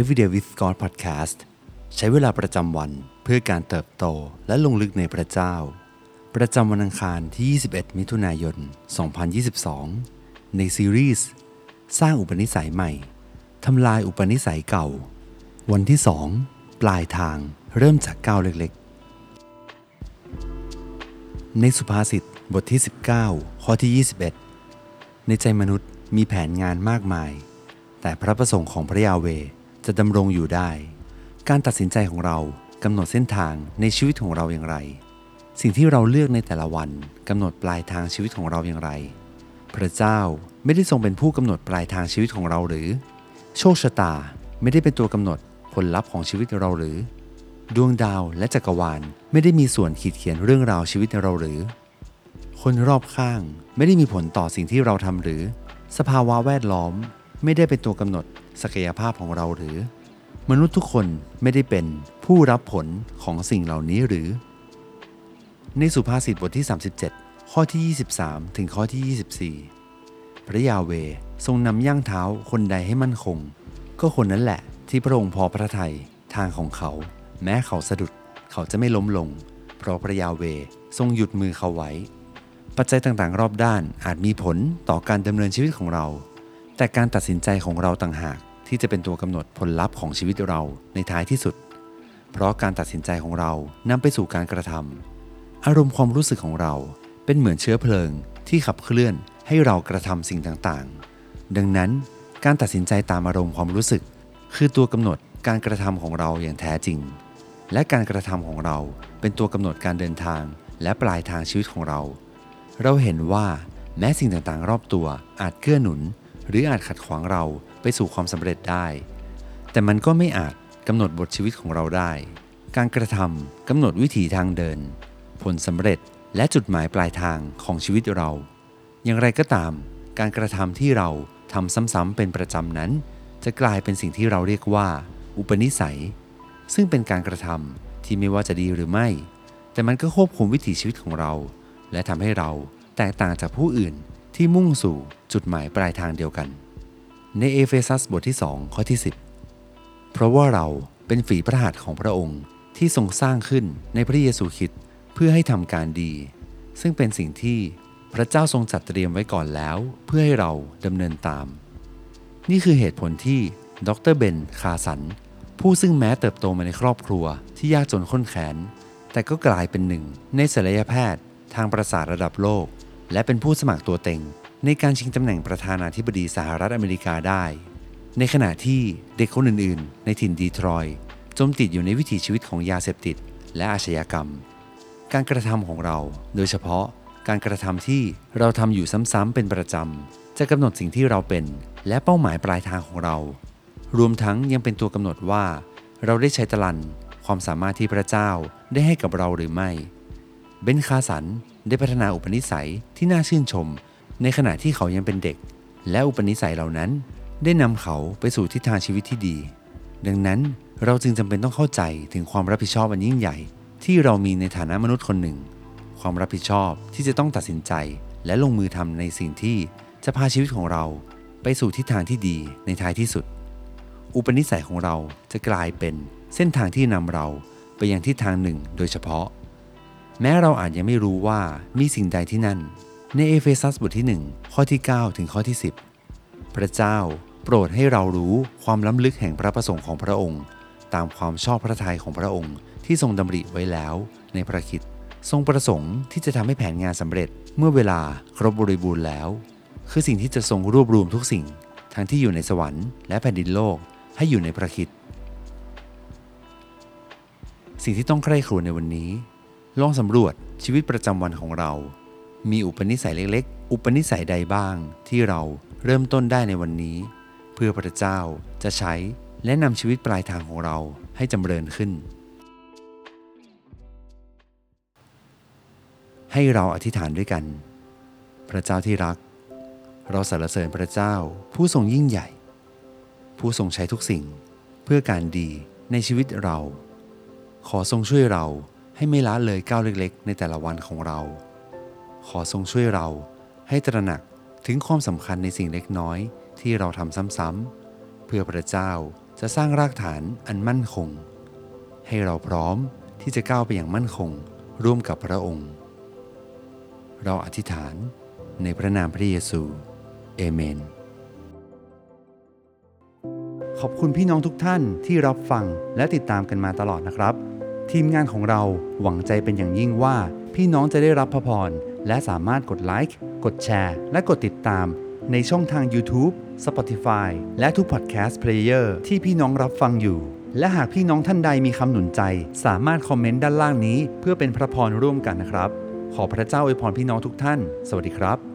Everyday with God Podcast ใช้เวลาประจำวันเพื่อการเติบโตและลงลึกในพระเจ้า ประจำวันอังคารที่ 21 มิถุนายน 2022 ในซีรีส์สร้างอุปนิสัยใหม่ทำลายอุปนิสัยเก่า วันที่ 2 ปลายทางเริ่มจากก้าวเล็กๆ ในสุภาษิตบทที่ 19 ข้อที่ 21 ในใจมนุษย์มีแผนงานมากมาย แต่พระประสงค์ของพระยาเว จะดำรงอยู่ได้ การตัดสินใจของเรากำหนดเส้นทางในชีวิตของเราอย่างไร สิ่งที่เราเลือกในแต่ละวันกำหนดปลายทางชีวิตของเราอย่างไร พระเจ้าไม่ได้ทรงเป็นผู้กำหนดปลายทางชีวิตของเราหรือ โชคชะตาไม่ได้เป็นตัวกำหนดผลลัพธ์ของชีวิตเราหรือ ดวงดาวและจักรวาลไม่ได้มีส่วนขีดเขียนเรื่องราวชีวิตเราหรือ คนรอบข้างไม่ได้มีผลต่อสิ่งที่เราทำหรือ สภาวะแวดล้อม ไม่ได้เป็นตัวกำหนดศักยภาพของเราหรือ มนุษย์ทุกคนไม่ได้เป็นผู้รับผลของสิ่งเหล่านี้หรือ ในสุภาษิตบทที่ 37 ข้อที่ 23 ถึงข้อที่ 24 พระยาเวทรงนำย่างเท้าคนใดให้มั่นคง ก็คนนั้นแหละที่พระองค์พอพระทัยทางของเขา แม้เขาสะดุดเขาจะไม่ล้มลง เพราะพระยาเวทรงหยุดมือเขาไว้ ปัจจัยต่างๆ รอบด้านอาจมีผลต่อการดำเนินชีวิตของเรา แต่การตัดสินใจของเราต่างหากที่จะเป็นตัวกำหนดผลลัพธ์ของชีวิตเราในท้ายที่สุด เพราะการตัดสินใจของเรานำไปสู่การกระทำอารมณ์ความรู้สึกของเราเป็นเหมือนเชื้อเพลิงที่ขับเคลื่อนให้เรากระทำสิ่งต่างๆ ดังนั้นการตัดสินใจตามอารมณ์ความรู้สึก คือตัวกำหนดการกระทำของเราอย่างแท้จริง และการกระทำของเราเป็นตัวกำหนดการเดินทางและปลายทางชีวิตของเรา เราเห็นว่าแม้สิ่งต่างๆ รอบตัวอาจเกื้อหนุน หรืออาจขัดขวางเราไปสู่ความสำเร็จได้ แต่มันก็ไม่อาจกำหนดบทชีวิตของเราได้ การกระทำกำหนดวิถีทางเดิน ผลสำเร็จและจุดหมายปลายทางของชีวิตเรา อย่างไรก็ตาม การกระทำที่เราทำซ้ำๆเป็นประจำนั้น จะกลายเป็นสิ่งที่เราเรียกว่า อุปนิสัย ซึ่งเป็นการกระทำที่ไม่ว่าจะดีหรือไม่ แต่มันก็ควบคุมวิถีชีวิตของเรา และทำให้เราแตกต่างจากผู้อื่น ที่มุ่งสู่จุดหมายปลายทางเดียวกัน ในเอเฟซัสบทที่ 2 ข้อที่ 10 เพราะว่าเราเป็นฝีพระหัตถ์ของพระองค์ที่ทรงสร้างขึ้นในพระเยซูคริสต์เพื่อให้ทำการดี ซึ่งเป็นสิ่งที่พระเจ้าทรงจัดเตรียมไว้ก่อนแล้ว เพื่อให้เราดำเนินตาม นี่คือเหตุผลที่ดรเบนคาสัน ผู้ซึ่งแม้เติบโตมาในครอบครัวที่ยากจนข้นแขน แต่ก็กลายเป็นหนึ่งในศัลยแพทย์ทางประสาทระดับโลก และเป็นผู้สมัครตัวเต็ง ในการชิงตำแหน่งประธานาธิบดีสหรัฐอเมริกาได้ ในขณะที่เด็กคนอื่นๆ ในถิ่นดีทรอยต์จมติดอยู่ในวิถีชีวิตของยาเสพติด และอาชญากรรม การกระทำของเรา โดยเฉพาะการกระทำที่เราทำอยู่ซ้ำๆเป็นประจำจะกำหนดสิ่งที่เราเป็น และเป้าหมายปลายทางของเรา รวมทั้งยังเป็นตัวกำหนดว่า เราได้ใช้ตะลัน ความสามารถที่พระเจ้าได้ให้กับเราหรือไม่ เบนคาสัน ได้พัฒนาอุปนิสัยที่น่าชื่นชม ในขณะที่เขายังเป็นเด็ก และอุปนิสัยเหล่านั้น ได้นำเขาไปสู่ทิศทางชีวิตที่ดี ดังนั้นเราจึงจำเป็นต้องเข้าใจถึงความรับผิดชอบอันยิ่งใหญ่ ที่เรามีในฐานะมนุษย์คนหนึ่ง ความรับผิดชอบที่จะต้องตัดสินใจ และลงมือทำในสิ่งที่จะพาชีวิตของเรา ไปสู่ทิศทางที่ดีในท้ายที่สุด อุปนิสัยของเราจะกลายเป็นเส้นทางที่นำเราไปยังทิศทางหนึ่ง โดยเฉพาะ แม้เราอาจยังไม่รู้ว่ามีสิ่งใดที่นั่น ในเอเฟซัสบทที่ 1 ข้อที่ 9 ถึงข้อที่ 10 พระเจ้าโปรดให้เรารู้ความล้ำลึกแห่งพระประสงค์ของพระองค์ ตามความชอบพระทัยของพระองค์ที่ทรงดำริไว้แล้ว ในพระคิดทรงประสงค์ที่จะทำให้แผนงานสำเร็จเมื่อเวลาครบบริบูรณ์แล้ว คือสิ่งที่จะทรงรวบรวมทุกสิ่ง ทั้งที่อยู่ในสวรรค์และแผ่นดินโลกให้อยู่ในพระคิดสิ่งที่ต้องใคร่ครวญในวันนี้ ลองสำรวจชีวิตประจำวันของเรา มีอุปนิสัยเล็กๆ อุปนิสัยใดบ้างที่เราเริ่มต้นได้ในวันนี้ เพื่อพระเจ้าจะใช้และนำชีวิตปลายทางของเราให้จำเริญขึ้น ให้เราอธิษฐานด้วยกัน พระเจ้าที่รัก เราสรรเสริญพระเจ้าผู้ทรงยิ่งใหญ่ ผู้ทรงใช้ทุกสิ่งเพื่อการดีในชีวิตเรา ขอทรงช่วยเรา ให้ไม่ละเลยก้าวเล็กๆ ในแต่ละวันของเรา ขอทรงช่วยเราให้ตระหนักถึงความสำคัญในสิ่งเล็กน้อยที่เราทำซ้ำๆ เพื่อพระเจ้าจะสร้างรากฐานอันมั่นคง ให้เราพร้อมที่จะก้าวไปอย่างมั่นคงร่วมกับพระองค์ เราอธิษฐานในพระนามพระเยซู เอเมน ขอบคุณพี่น้องทุกท่านที่รับฟังและติดตามกันมาตลอดนะครับ ทีมงานของเราหวังใจเป็นอย่างยิ่งว่า พี่น้องจะได้รับพระพร และสามารถกดไลค์ กดแชร์ และกดติดตาม ในช่องทาง YouTube, Spotify และทุก Podcast Player ที่พี่น้องรับฟังอยู่ และหากพี่น้องท่านใดมีคำหนุนใจ สามารถคอมเมนต์ด้านล่างนี้ เพื่อเป็นพระพรร่วมกันนะครับ ขอพระเจ้าอวยพรพี่น้องทุกท่าน สวัสดีครับ